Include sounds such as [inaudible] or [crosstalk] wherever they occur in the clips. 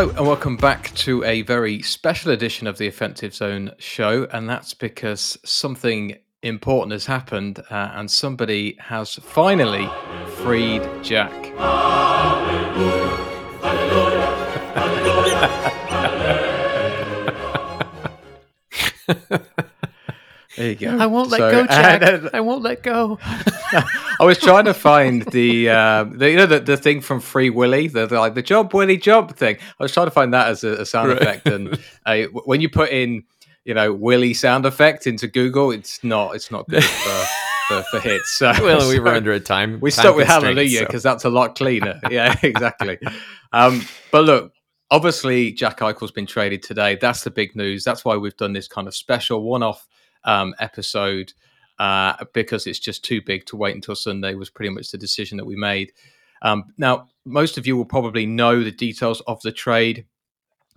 Hello and welcome back to a very special edition of the Offensive Zone show, and that's because something important has happened, uh, and somebody has finally freed Jack. [laughs] there you go. I won't let So, go, Jack. uh, I won't let go. [laughs] I was trying to find the, uh, the you know the, the thing from Free Willy, the, the like the jump Willy jump thing. I was trying to find that as a, a sound Right. effect, and [laughs] uh, when you put in you know Willy sound effect into Google, it's not it's not good [laughs] for for, for hits. So, well, we so were under a time. we time stuck with constraint, Hallelujah so- because that's a lot cleaner. yeah, exactly. Um, but look, obviously Jack Eichel's been traded today. That's the big news. That's why we've done this kind of special one-off um, episode uh, because it's just too big to wait until Sunday. Was pretty much the decision that we made. Um, now, most of you will probably know the details of the trade.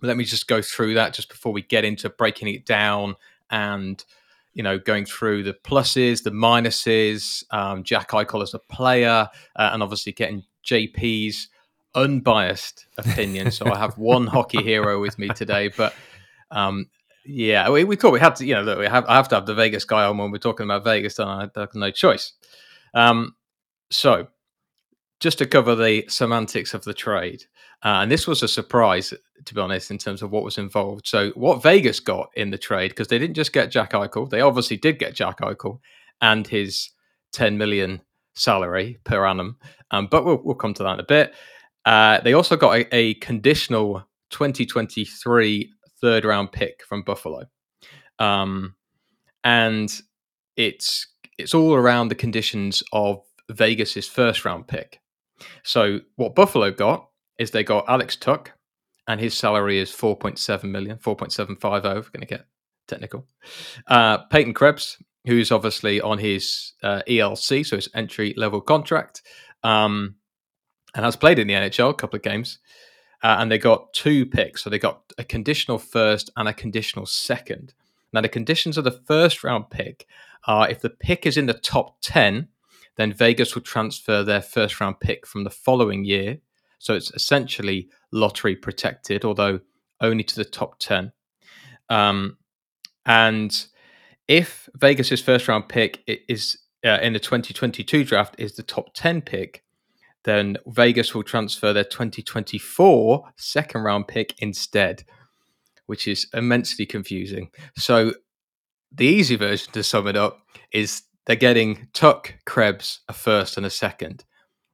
Let me just go through that just before we get into breaking it down and you know going through the pluses, the minuses, um, Jack Eichel as a player, uh, and obviously getting JP's unbiased opinion. so I have one hockey hero with me today, but um, yeah, we, we thought we had to. You know, look, we have I have to have the Vegas guy on when we're talking about Vegas, and I have no choice. Um, so just to cover the semantics of the trade. Uh, and this was a surprise, to be honest, in terms of what was involved. So, what Vegas got in the trade, because they didn't just get Jack Eichel, they obviously did get Jack Eichel and his 10 million salary per annum. Um, but we'll, we'll come to that in a bit. Uh, they also got a, a conditional 2023 third round pick from Buffalo. Um, and it's it's all around the conditions of Vegas's first round pick. So what Buffalo got is they got Alex Tuch, and his salary is 4.7 million, 4.750, if we're going to get technical. Uh, Peyton Krebs, who's obviously on his uh, ELC, so his entry level contract, um, and has played in the NHL a couple of games. Uh, and they got two picks. So they got a conditional first and a conditional second. Now, the conditions of the first round pick are if the pick is in the top 10, then Vegas will transfer their first round pick from the following year. So it's essentially lottery protected, although only to the top 10. Um, and if Vegas's first round pick is uh, in the 2022 draft is the top 10 pick, then Vegas will transfer their 2024 second round pick instead, which is immensely confusing. So the easy version to sum it up is they're getting Tuch, Krebs, a first and a second.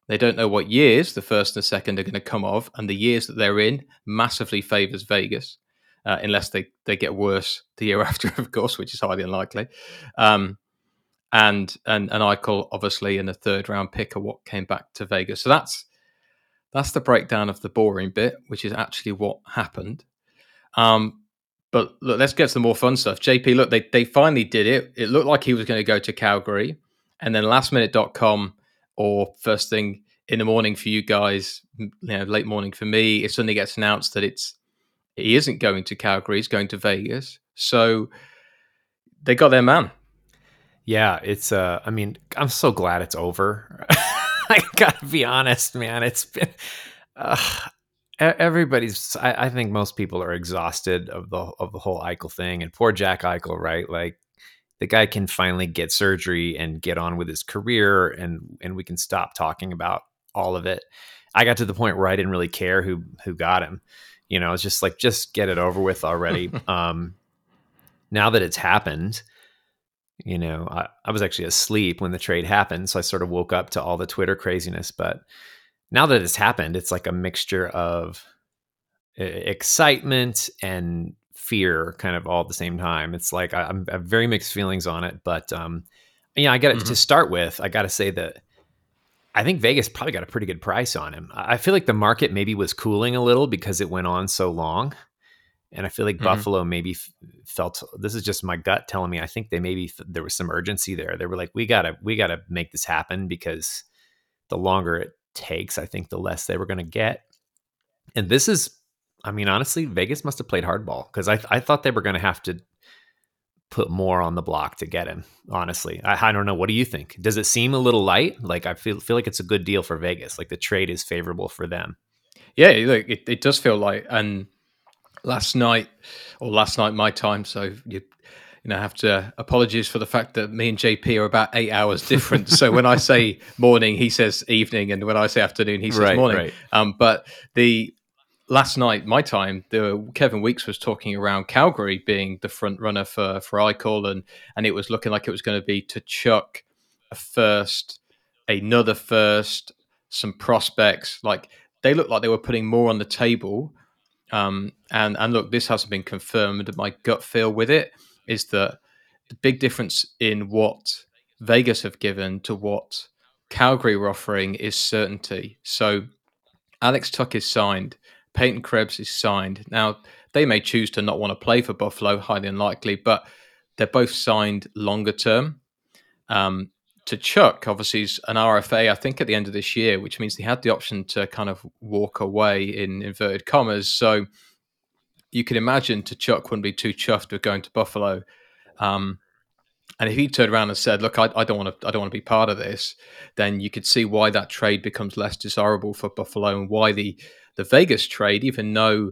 They don't know what years the first and the second are going to come of, and the years that they're in massively favors Vegas, uh, unless they, they get worse the year [laughs] after, of course, which is highly unlikely. Um, and and and Eichel obviously in the third round pick of what came back to Vegas. So that's that's the breakdown of the boring bit, which is actually what happened. Um, but look, let's get to the more fun stuff. JP, look, they they finally did it. It looked like he was going to go to Calgary, and then lastminute.com or first thing in the morning for you guys, you know, late morning for me, it suddenly gets announced that it's he isn't going to Calgary, he's going to Vegas. So they got their man. Yeah, it's. Uh, I mean, I'm so glad it's over. [laughs] I gotta be honest, man. It's been. Uh, everybody's. I, I think most people are exhausted of the of the whole Eichel thing, and poor Jack Eichel, right? Like the guy can finally get surgery and get on with his career, and and we can stop talking about all of it. I got to the point where I didn't really care who who got him. You know, it's just like just get it over with already. [laughs] um, now that it's happened, you know, I, I was actually asleep when the trade happened, so I sort of woke up to all the Twitter craziness. But now that it's happened, it's like a mixture of excitement and fear, kind of all at the same time. It's like I, I'm I have very mixed feelings on it, but um, yeah, I got Mhm. to start with. I got to say that I think Vegas probably got a pretty good price on him. I feel like the market maybe was cooling a little because it went on so long. And I feel like Mhm. Buffalo maybe f- felt this is just my gut telling me. I think they maybe f- there was some urgency there. They were like, we gotta we gotta make this happen because the longer it takes, I think the less they were going to get. And this is, I mean, honestly, Vegas must have played hardball because I I thought they were going to have to put more on the block to get him. Honestly, I, I don't know. What do you think? Does it seem a little light? Like I feel feel like it's a good deal for Vegas. Like the trade is favorable for them. Yeah, look, it, it does feel like, and last night or last night my time, so you you know have to apologies for the fact that me and JP are about eight hours different. so when I say [laughs] morning, he says evening, and when I say afternoon, he says Right, morning. right. Um, but the last night, my time, the Kevin Weekes was talking around Calgary being the front runner for for Eichel, and and it was looking like it was going to be to chuck a first, another first, some prospects. Like they looked like they were putting more on the table. Um, and and look, this hasn't been confirmed. My gut feel with it is that the big difference in what Vegas have given to what Calgary were offering is certainty. So Alex Tuch is signed. Peyton Krebs is signed. Now, they may choose to not want to play for Buffalo, highly unlikely, but they're both signed longer term. Um, to Chuck, obviously, is an RFA, I think, at the end of this year, which means he had the option to kind of walk away in inverted commas. So you can imagine to Chuck wouldn't be too chuffed with going to Buffalo. Um, and if he turned around and said, "Look, I, I don't want to, I don't want to be part of this," then you could see why that trade becomes less desirable for Buffalo and why the the Vegas trade, even though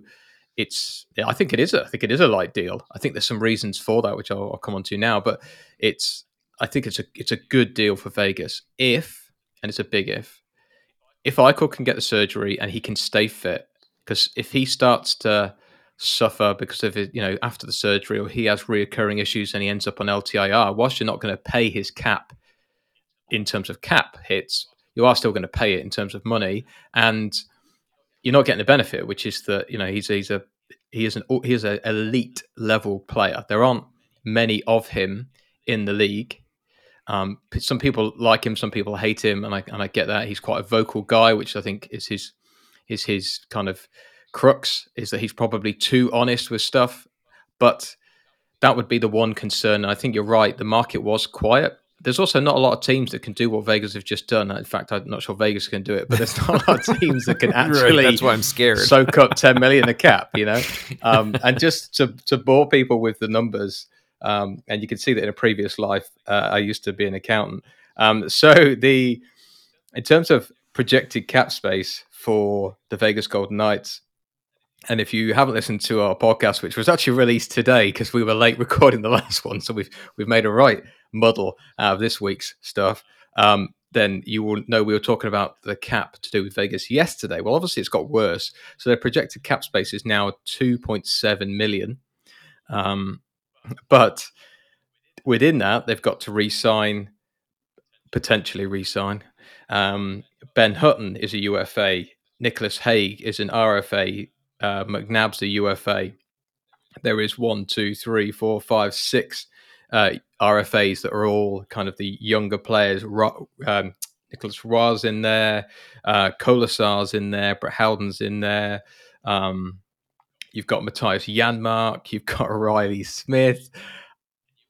it's, I think it is, a, I think it is a light deal. I think there's some reasons for that, which I'll, I'll come on to now. But it's, I think it's a, it's a good deal for Vegas if, and it's a big if, if Eichel can get the surgery and he can stay fit, because if he starts to suffer because of it, you know, after the surgery, or he has reoccurring issues and he ends up on LTIR, whilst you're not going to pay his cap in terms of cap hits, you are still going to pay it in terms of money, and you're not getting the benefit, which is that you know he's he's a he is an he is an elite level player. There aren't many of him in the league. Um, some people like him, some people hate him, and I and I get that. He's quite a vocal guy, which I think is his is his kind of crux is that he's probably too honest with stuff. But that would be the one concern. And I think you're right. The market was quiet. There's also not a lot of teams that can do what Vegas have just done. In fact, I'm not sure Vegas can do it, but there's not a lot of [laughs] teams that can actually. Right, that's why I'm scared. Soak up 10 million a cap, you know, um, and just to to bore people with the numbers. Um, and you can see that in a previous life, uh, I used to be an accountant. Um, so the in terms of projected cap space for the Vegas Golden Knights, and if you haven't listened to our podcast, which was actually released today because we were late [laughs] recording the last one, so we've we've made a right muddle out of this week's stuff. Um, then you will know we were talking about the cap to do with Vegas yesterday. Well, obviously it's got worse. So their projected cap space is now 2.7 million. Um, [laughs] but within that, they've got to re-sign, potentially re-sign. Um, ben Hutton is a UFA. Nicolas Hague is an RFA. Uh, McNabb's a UFA. There is one, two, three, four, five, six uh, RFAs that are all kind of the younger players. Ro- um, Nicolas Roy's in there, uh, Kolesar's in there, Brett Howden's in there. Um, you've got Mattias Janmark, you've got [laughs] Reilly Smith,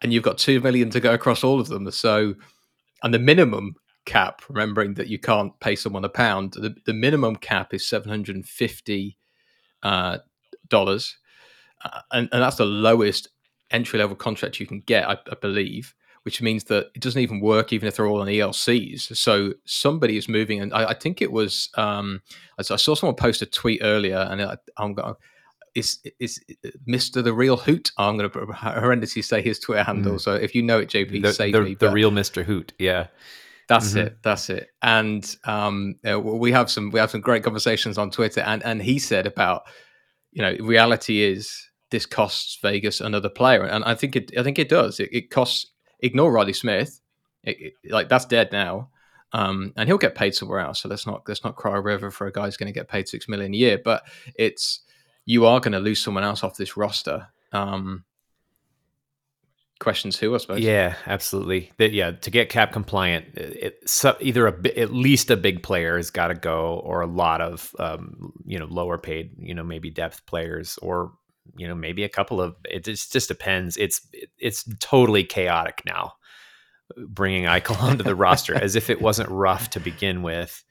and you've got two million to go across all of them. So, and the minimum cap, remembering that you can't pay someone a pound, the, the minimum cap is seven hundred and fifty uh, dollars, uh, and, and that's the lowest entry level contract you can get, I, I, believe. Which means that it doesn't even work, even if they're all on ELCs. So somebody is moving, and I, I think it was. Um, I saw someone post a tweet earlier, and I, I'm going is is Mister the Real Hoot? I'm going to horrendously say his Twitter handle. Mm. So if you know it, JP, the, save the, me. The real Mister Hoot, yeah. That's mm-hmm. it. That's it. And um, we have some we have some great conversations on Twitter, and and he said about you know reality is this costs Vegas another player, and I think it I think it does. It, it costs. Ignore Roddy Smith, it, it, like that's dead now. Um, and he'll get paid somewhere else. So let's not let's not cry a river for a guy who's going to get paid six million a year. But it's you are going to lose someone else off this roster. Um, questions who I suppose. Yeah, absolutely. The, yeah, to get cap compliant, it, so either a at least a big player has got to go, or a lot of um, you know lower paid, you know maybe depth players, or you know maybe a couple of. It just just depends. It's it's totally chaotic now. Bringing Eichel onto the roster as if it wasn't rough to begin with.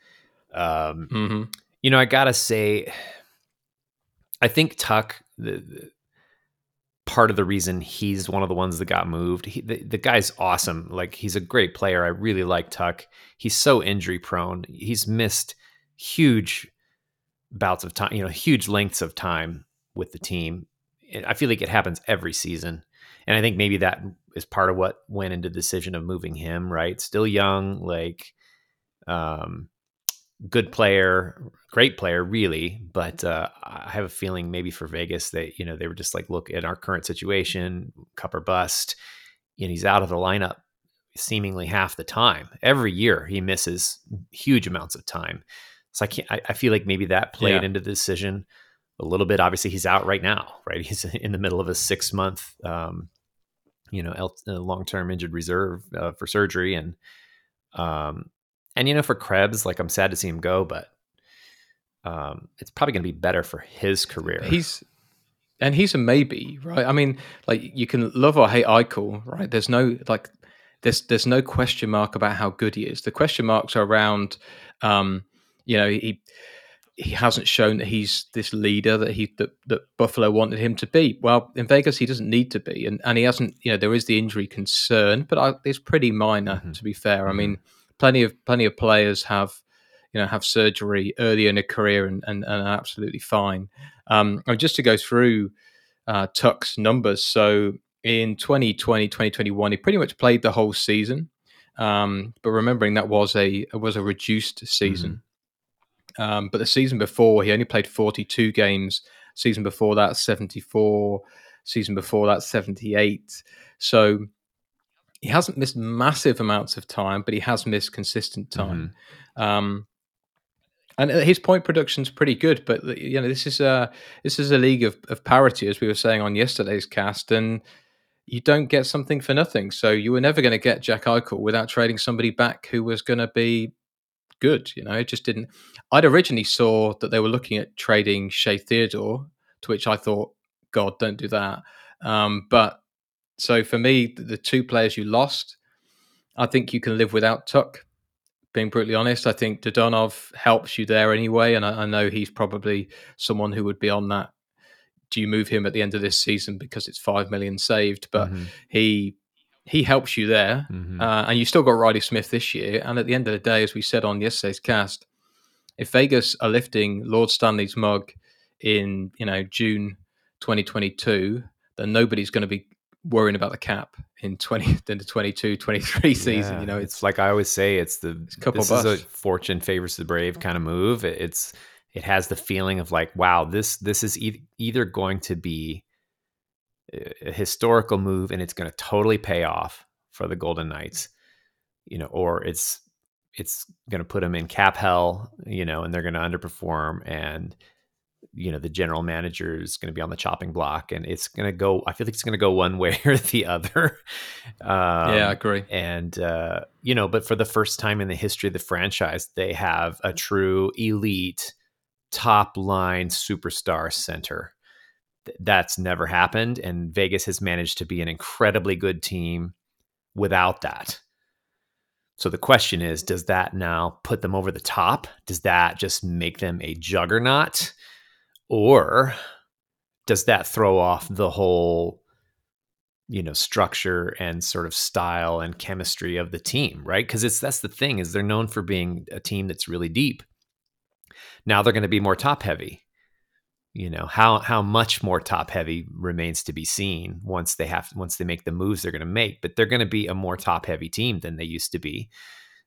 Um, [laughs] mm-hmm. You know, I gotta say, I think Tuch. The, the, part of the reason he's one of the ones that got moved. He, the, the guy's awesome. Like he's a great player. I really like Tuch. He's so injury prone. He's missed huge bouts of time, you know, huge lengths of time with the team. I feel like it happens every season. And I think maybe that is part of what went into the decision of moving him, right? Still young, like um good player, great player, really. But uh, I have a feeling maybe for Vegas, that you know they were just like, look at our current situation, cup or bust, and he's out of the lineup seemingly half the time. Every year he misses huge amounts of time. So I can't. I, I feel like maybe that played yeah. into the decision a little bit. Obviously, he's out right now, right? [laughs] He's in the middle of a six month, um, you know, long term injured reserve uh, for surgery, and um, and you know, for Krebs, like I'm sad to see him go, but um, it's probably going to be better for his career. He's and he's a maybe, right? I mean, like you can love or hate Eichel, right? There's no like there's there's no question mark about how good he is. The question marks are around, um, you know, he he hasn't shown that he's this leader that he that, that Buffalo wanted him to be. Well, in Vegas, he doesn't need to be, and and he hasn't. You know, there is the injury concern, but I, it's pretty minor mm-hmm. to be fair. Mm-hmm. I mean plenty of plenty of players have you know have surgery early in a career and, and, and are absolutely fine. Um, just to go through uh, Tuch's numbers, so in 2020, 2021, he pretty much played the whole season. Um, but remembering that was a was a reduced season. Mm-hmm. Um, but the season before, he only played 42 games. Season before that, 74. Season before that, 78. So he hasn't missed massive amounts of time, but he has missed consistent time. Mm-hmm. Um, and uh, his point production's pretty good, but uh, you know this is a this is a league of, of parity, as we were saying on yesterday's cast, and you don't get something for nothing. So you were never going to get Jack Eichel without trading somebody back who was going to be good. You know, it just didn't. I'd originally saw that they were looking at trading Shea Theodore, to which I thought, God, don't do that. Um, but so for me, the two players you lost, I think you can live without Tuch. Being brutally honest, I think Dadonov helps you there anyway, and I, I, know he's probably someone who would be on that. Do you move him at the end of this season because it's five million saved? But mm-hmm. he he helps you there, mm-hmm. uh, and you still got Reilly Smith this year. And at the end of the day, as we said on yesterday's cast, if Vegas are lifting Lord Stanley's mug in you know June 2022, then nobody's going to be worrying about the cap in 20 [laughs] in the 22 23 season yeah, you know it's, it's, like i always say it's the it's couple this is a fortune favors the brave kind of move it's it has the feeling of like wow this this is e- either going to be a historical move and it's going to totally pay off for the golden knights you know or it's it's going to put them in cap hell you know and they're going to underperform and you know the general manager is going to be on the chopping block and it's going to go i feel like it's going to go one [laughs] way or the other. Um, yeah i agree. and uh, you know but for the first time in the history of the franchise they have a true elite top line superstar center. That's never happened and vegas has managed to be an incredibly good team without that. So the question is does that now put them over the top? Does that just make them a juggernaut or does that throw off the whole you know structure and sort of style and chemistry of the team right? Because it's that's the thing is they're known for being a team that's really deep. Now they're going to be more top heavy you know? How how much more top heavy remains to be seen once they have once they make the moves they're going to make but they're going to be a more top heavy team than they used to be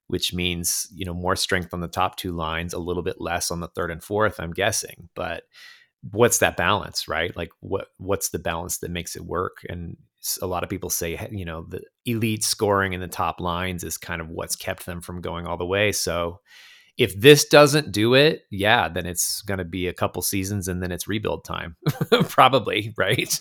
which means you know more strength on the top two lines, a little bit less on the third and fourth. I'm guessing, but what's that balance, right? Like what what's the balance that makes it work? And a lot of people say you know the elite scoring in the top lines is kind of what's kept them from going all the way. So if this doesn't do it, yeah, then it's going to be a couple seasons and then it's rebuild time, [laughs] probably, right?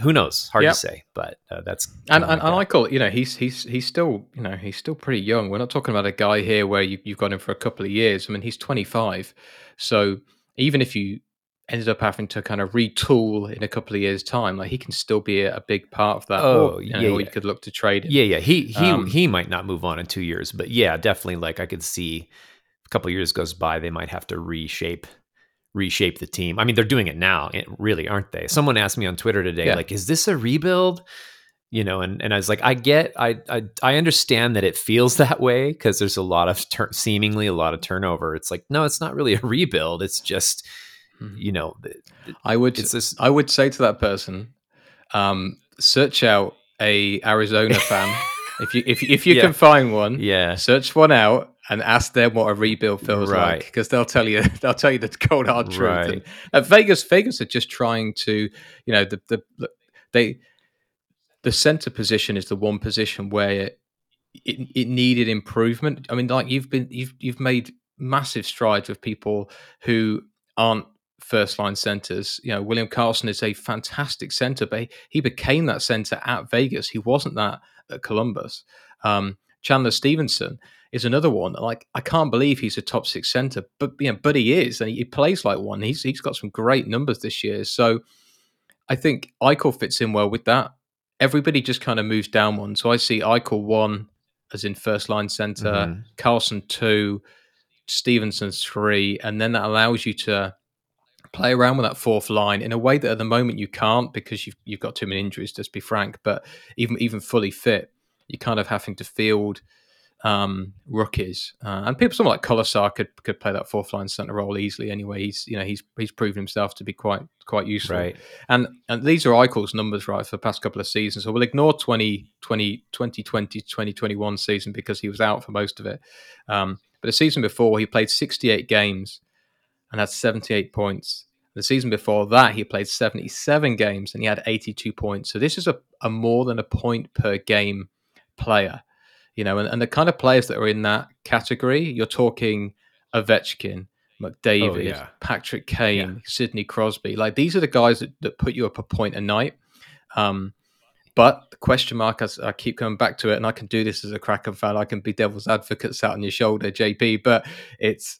who knows? Hard yep. to say, but uh, that's and and, and I call it. You know, he's he's he's still you know he's still pretty young. We're not talking about a guy here where you, you've got him for a couple of years. I mean, he's 25, so even if you ended up having to kind of retool in a couple of years' time, like he can still be a, a big part of that. Oh, or, you know, yeah, or you could look to trade him. Yeah, yeah. He he um, he might not move on in two years, but yeah, definitely. Like I could see couple years goes by, they might have to reshape reshape the team. I mean, they're doing it now, really, aren't they? Someone asked me on Twitter today, yeah. like, is this a rebuild? you know and, and i was like i get I, I i understand that it feels [laughs] that way because there's a lot of tur- seemingly a lot of turnover it's like no it's not really a rebuild it's just mm-hmm. you know i would it's this, i would say to that person um search out a arizona fan [laughs] if you if, if you yeah. can find one yeah search one out and ask them what a rebuild feels right. like because they'll tell you [laughs] they'll tell you the cold hard truth right. and, uh, vegas vegas are just trying to you know the the they the center position is the one position where it, it, needed improvement. I mean, like you've been you've you've made massive strides with people who aren't first line centers. You know, William Karlsson is a fantastic center, but he became that center at Vegas. He wasn't that at Columbus. Um, Chandler Stephenson is another one. Like I can't believe he's a top six center, but you know, but he is, and he, he plays like one. He's he's got some great numbers this year. So I think Eichel fits in well with that everybody just kind of moves down one. So I see Eichel one as in first line center, mm-hmm. Karlsson two, Stephenson three, and then that allows you to play around with that fourth line in a way that at the moment you can't because you've you've got too many injuries. Just be frank, but even even fully fit, you're kind of having to field um, rookies, uh, and people someone like Kolesar could could play that fourth line center role easily. Anyway, he's you know he's he's proven himself to be quite quite useful. Right. And and these are Eichel's numbers right for the past couple of seasons. So we'll ignore 2020, 2020 2021 season because he was out for most of it. Um, but the season before he played 68 games and had 78 points. The season before that, he played 77 games and he had 82 points. So this is a, a more than a point per game player you know, and, and the kind of players that are in that category, you're talking Ovechkin, McDavid, oh, yeah. Patrick Kane, yeah. Sidney Crosby. Like these are the guys that, that put you up a point a night. Um, but the question mark, as I keep coming back to it, and I can do this as a Kraken fan, I can be devil's advocate sat on your shoulder, JP. But it's,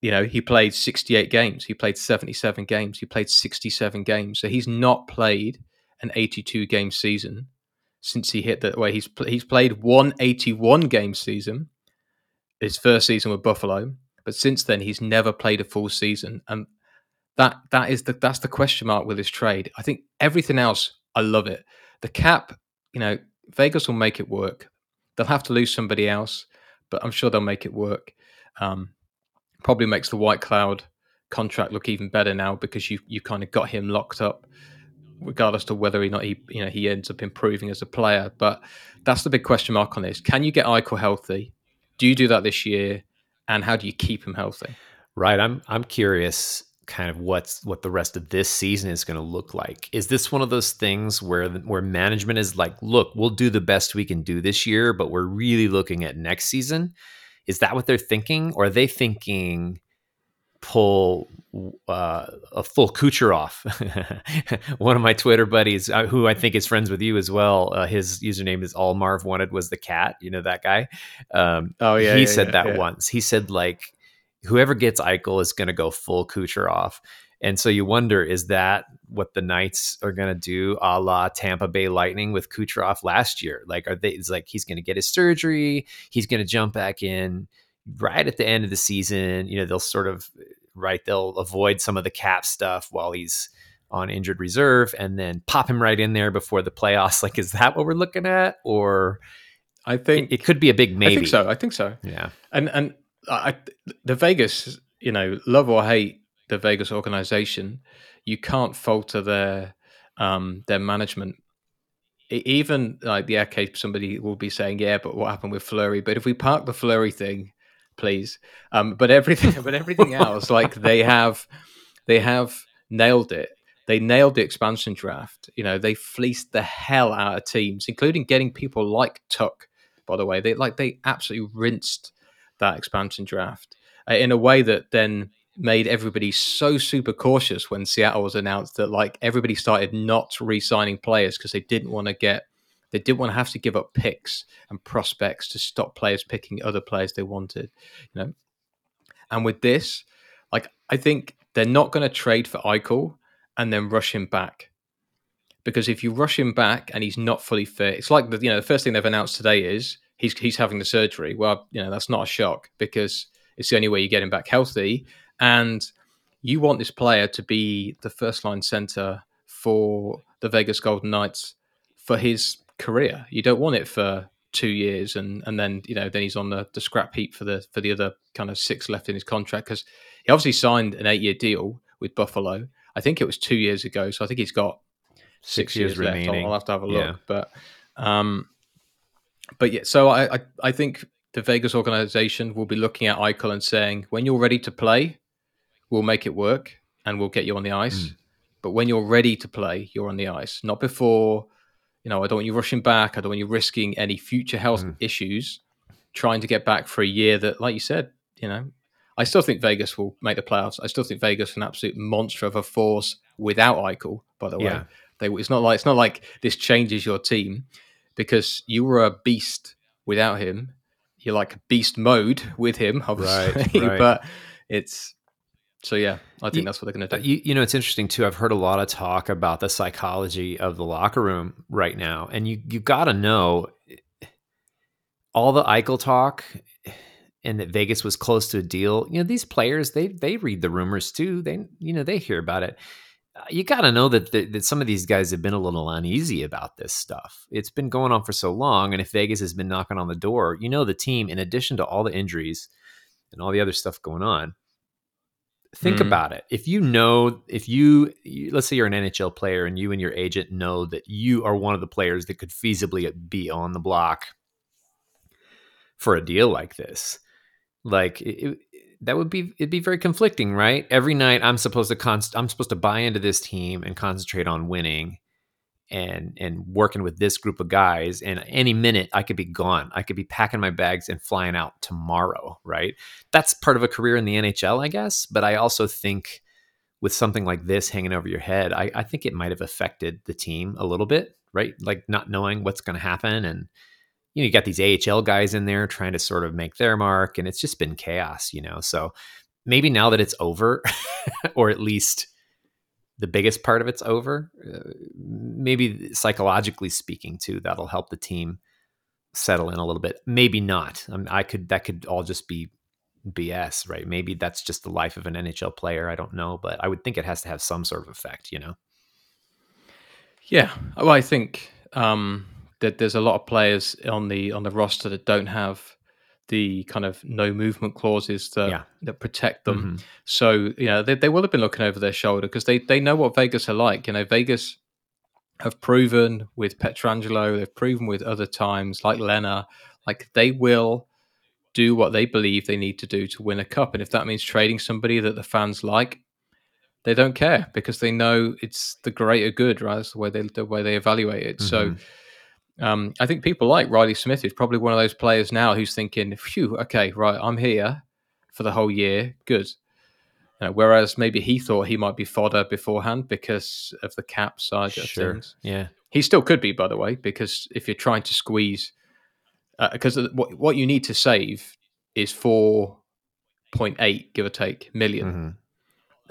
you know, he played 68 games, he played 77 games, he played 67 games. So he's not played an 82 game season since he hit that way. He's he's played 181 game season, his first season with Buffalo, but since then he's never played a full season, and that that is the that's the question mark with his trade. I think everything else, I love it. The cap, you know, Vegas will make it work. They'll have to lose somebody else, but I'm sure they'll make it work. Um, probably makes the Whitecloud contract look even better now because you you kind of got him locked up regardless to whether or not he you know he ends up improving as a player. But that's the big question mark on this. Can you get Eichel healthy? Do you do that this year? And how do you keep him healthy? Right. I'm I'm curious kind of what's what the rest of this season is going to look like. Is this one of those things where where management is like, look, we'll do the best we can do this year, but we're really looking at next season? Is that what they're thinking, or are they thinking pull uh, a full Kucherov. [laughs] One of my Twitter buddies, uh, who I think is friends with you as well, uh, his username is all Marv wanted was the cat. You know that guy. Um, oh yeah, he yeah, said yeah, that yeah. once. He said like whoever gets Eichel is going to go full Kucherov. And so you wonder, is that what the Knights are going to do, a la Tampa Bay Lightning with Kucherov last year? Like, are they? It's like he's going to get his surgery, he's going to jump back in right at the end of the season. You know, they'll sort of right? They'll avoid some of the cap stuff while he's on injured reserve and then pop him right in there before the playoffs. [laughs] Like, is that what we're looking at? Or I think it, it could be a big maybe. I think so. I think so. Yeah. And and I, the Vegas, you know, love or hate the Vegas organization, you can't falter their um, their management. Even like the arcade, somebody will be saying, "Yeah, but what happened with Fleury? But if we park the Fleury thing please. Um, but everything, [laughs] but everything else, like they have, they have nailed it. They nailed the expansion draft. You know, they fleeced the hell out of teams, including getting people like Tuch. By the way, they like they absolutely rinsed that expansion draft uh, in a way that then made everybody so super cautious when Seattle was announced that like everybody started not re-signing players because they didn't want to get they didn't want to have to give up picks and prospects to stop players picking other players they wanted, you know. And with this, like I think they're not going to trade for Eichel and then rush him back. Because if you rush him back and he's not fully fit, it's like the you know the first thing they've announced today is he's he's having the surgery. Well, you know that's not a shock because it's the only way you get him back healthy, and you want this player to be the first line center for the Vegas Golden Knights for his career. You don't want it for two years and and then you know then he's on the, the scrap heap for the for the other kind of six left in his contract because he obviously signed an eight year deal with Buffalo. I think it was two years ago, so I think he's got six, six years, years, left. I'll, I'll, have to have a look, yeah. but um, but yeah. So I, I I think the Vegas organization will be looking at Eichel and saying, when you're ready to play, we'll make it work and we'll get you on the ice. Mm. But when you're ready to play, you're on the ice, not before you know, I don't want you rushing back. I don't want you risking any future health mm. issues trying to get back for a year that, like you said, you know, I still think Vegas will make the playoffs. I still think Vegas is an absolute monster of a force without Eichel. By the way, yeah. they, it's not like it's not like this changes your team because you were a beast without him. You're like beast mode with him, [laughs] obviously, right, [laughs] right. but it's so yeah, I think you, that's what they're going to do. You, you, know, it's interesting too. I've heard a lot of talk about the psychology of the locker room right now, and you you got to know all the Eichel talk and that Vegas was close to a deal. You know, these players they they read the rumors too. They you know they hear about it. Uh, you got to know that, that that some of these guys have been a little uneasy about this stuff. It's been going on for so long, and if Vegas has been knocking on the door, you know the team, in addition to all the injuries and all the other stuff going on think mm-hmm. about it. If you know if you let's say you're an nhl player and you and your agent know that you are one of the players that could feasibly be on the block for a deal like this like it, that would be it'd be very conflicting right? Every night i'm supposed to const i'm supposed to buy into this team and concentrate on winning and and working with this group of guys and any minute i could be gone. I could be packing my bags and flying out tomorrow right? That's part of a career in the nhl i guess but i also think with something like this hanging over your head i, I think it might have affected the team a little bit right? Like not knowing what's going to happen and you know you got these ahl guys in there trying to sort of make their mark and it's just been chaos you know? So maybe now that it's over [laughs] or at least the biggest part of it's over. Uh, maybe psychologically speaking, too, that'll help the team settle in a little bit. Maybe not. I, mean, I could that could all just be BS, right? Maybe that's just the life of an NHL player. I don't know, but I would think it has to have some sort of effect, you know. Yeah, well, I think um, that there's a lot of players on the on the roster that don't have the kind of no movement clauses that yeah. that protect them. Mm-hmm. So you know they, they will have been looking over their shoulder because they they know what Vegas are like. You know Vegas have proven with Pietrangelo, they've proven with other times like Lena, like they will do what they believe they need to do to win a cup. And if that means trading somebody that the fans like, they don't care because they know it's the greater good, right? That's the way they the way they evaluate it. Mm-hmm. So um, I think people like Reilly Smith is probably one of those players now who's thinking, "Phew, okay, right, I'm here for the whole year, good." You know, whereas maybe he thought he might be fodder beforehand because of the cap side sure. of things. Yeah, he still could be, by the way, because if you're trying to squeeze, because uh, what what you need to save is four point eight, give or take, 1000000 mm-hmm.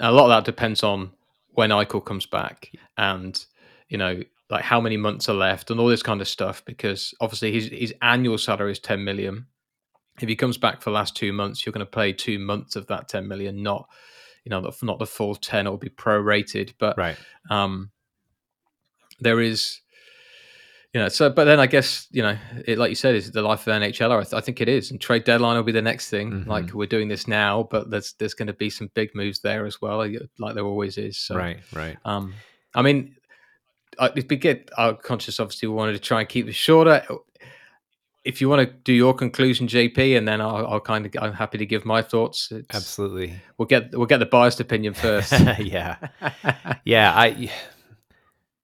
A lot of that depends on when Eichel comes back, and you know like how many months are left and all this kind of stuff because obviously his his annual salary is 10 million if he comes back for the last two months you're going to pay two months of that 10 million not you know not the full 10 it'll be prorated but right um there is you know so but then i guess you know it like you said is the life of nhl I, th- I think it is and trade deadline will be the next thing mm-hmm. like we're doing this now but there's there's going to be some big moves there as well like there always is so, right right um i mean uh, we get our conscious. Obviously, we wanted to try and keep this shorter. If you want to do your conclusion, JP, and then I'll, I'll kind of I'm happy to give my thoughts. It's, Absolutely, we'll get we'll get the biased opinion [laughs] first. yeah, yeah. I,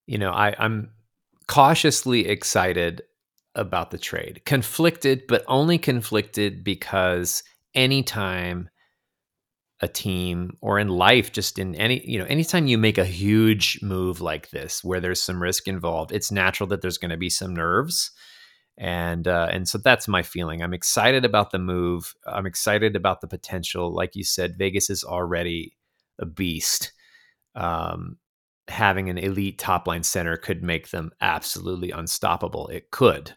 you know, I I'm cautiously excited about the trade, conflicted, but only conflicted because anytime a team or in life just in any you know anytime you make a huge move like this where there's some risk involved it's natural that there's going to be some nerves and uh, and so that's my feeling. I'm excited about the move. I'm excited about the potential. Like you said vegas is already a beast. Um, having an elite top line center could make them absolutely unstoppable. It could.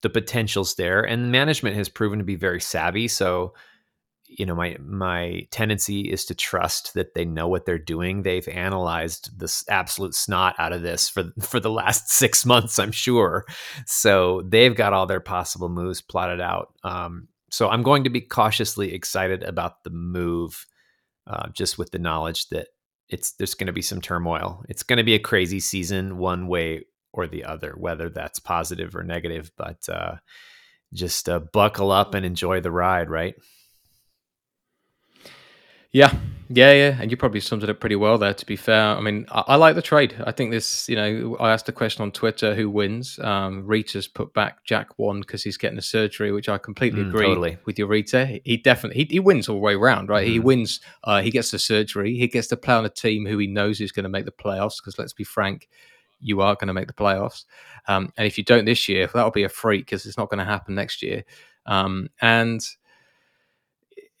The potential's there and management has proven to be very savvy so you know my my tendency is to trust that they know what they're doing. They've analyzed this absolute snot out of this for [laughs] for the last six months i'm sure. So they've got all their possible moves plotted out. Um, so i'm going to be cautiously excited about the move uh, just with the knowledge that it's there's going to be some turmoil. It's going to be a crazy season one way or the other whether that's positive or negative but uh, just uh, buckle up and enjoy the ride right yeah, yeah, yeah, and you probably summed it up pretty well there. To be fair, I mean, I, I like the trade. I think this, you know, I asked the question on Twitter, who wins? Um, Rita's put back Jack one because he's getting a surgery, which I completely mm, agree totally. with your Rita. He definitely he, he, wins all the way around, right? Mm. He wins. Uh, he gets the surgery. He gets to play on a team who he knows is going to make the playoffs. Because let's be frank, you are going to make the playoffs. Um, and if you don't this year, that'll be a freak because it's not going to happen next year. Um, and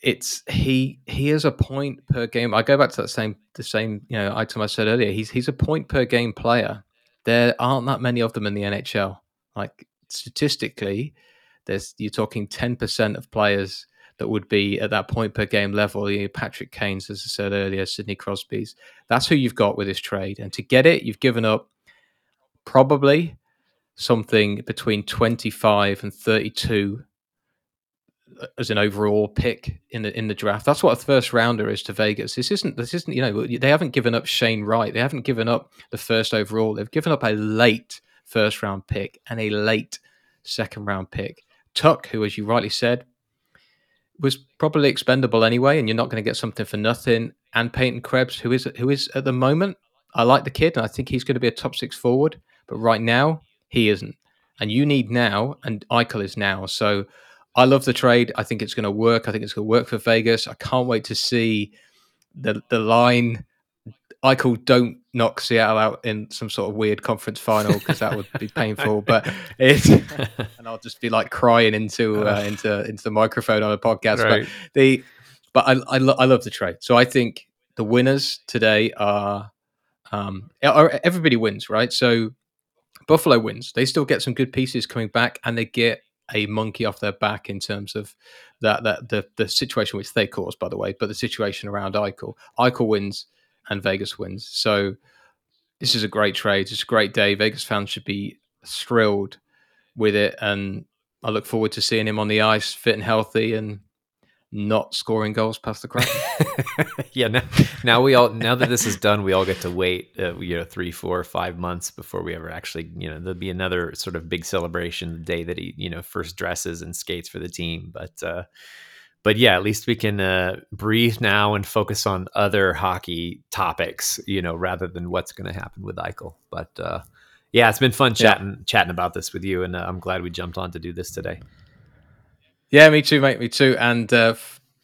it's he he is a point per game. I go back to that same the same you know item I said earlier. He's he's a point per game player. There aren't that many of them in the NHL. Like statistically, there's you're talking ten percent of players that would be at that point per game level. You know, Patrick Kane's, as I said earlier, Sidney Crosby's. That's who you've got with this trade, and to get it, you've given up probably something between twenty five and thirty two as an overall pick in the in the draft. That's what a first rounder is to Vegas. This isn't this isn't you know they haven't given up Shane Wright. They haven't given up the first overall. They've given up a late first round pick and a late second round pick. Tuch, who as you rightly said, was probably expendable anyway, and you're not going to get something for nothing. And Peyton Krebs, who is who is at the moment, I like the kid, and I think he's going to be a top six forward. But right now, he isn't. And you need now, and Eichel is now. So I love the trade. I think it's going to work. I think it's going to work for Vegas. I can't wait to see the the line. I call don't knock Seattle out in some sort of weird conference final because that would be painful. But [laughs] it, [laughs] and I'll just be like crying into uh, into into the microphone on a podcast. Right. But the but I I, lo- I love the trade. So I think the winners today are um are, everybody wins, right? So Buffalo wins. They still get some good pieces coming back, and they get a monkey off their back in terms of that that the the situation which they caused, by the way, but the situation around Eichel. Eichel wins and Vegas wins. So this is a great trade. It's a great day. Vegas fans should be thrilled with it, and I look forward to seeing him on the ice, fit and healthy, and not scoring goals past the Kraken. [laughs] yeah, now, now we all now that this is done, we all get to wait, uh, you know, three, four, five months before we ever actually, you know, there'll be another sort of big celebration the day that he, you know, first dresses and skates for the team. But, uh, but yeah, at least we can uh, breathe now and focus on other hockey topics, you know, rather than what's going to happen with Eichel. But uh, yeah, it's been fun chatting yeah. chatting about this with you, and uh, I'm glad we jumped on to do this today. Yeah, me too, mate. Me too. And uh,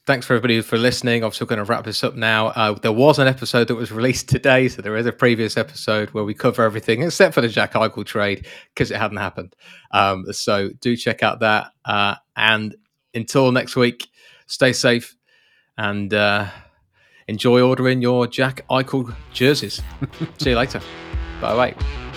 thanks for everybody for listening. Obviously, we're going to wrap this up now. Uh, there was an episode that was released today, so there is a previous episode where we cover everything except for the Jack Eichel trade because it hadn't happened. Um, so do check out that. Uh, and until next week, stay safe and uh, enjoy ordering your Jack Eichel jerseys. [laughs] See you later. Bye bye.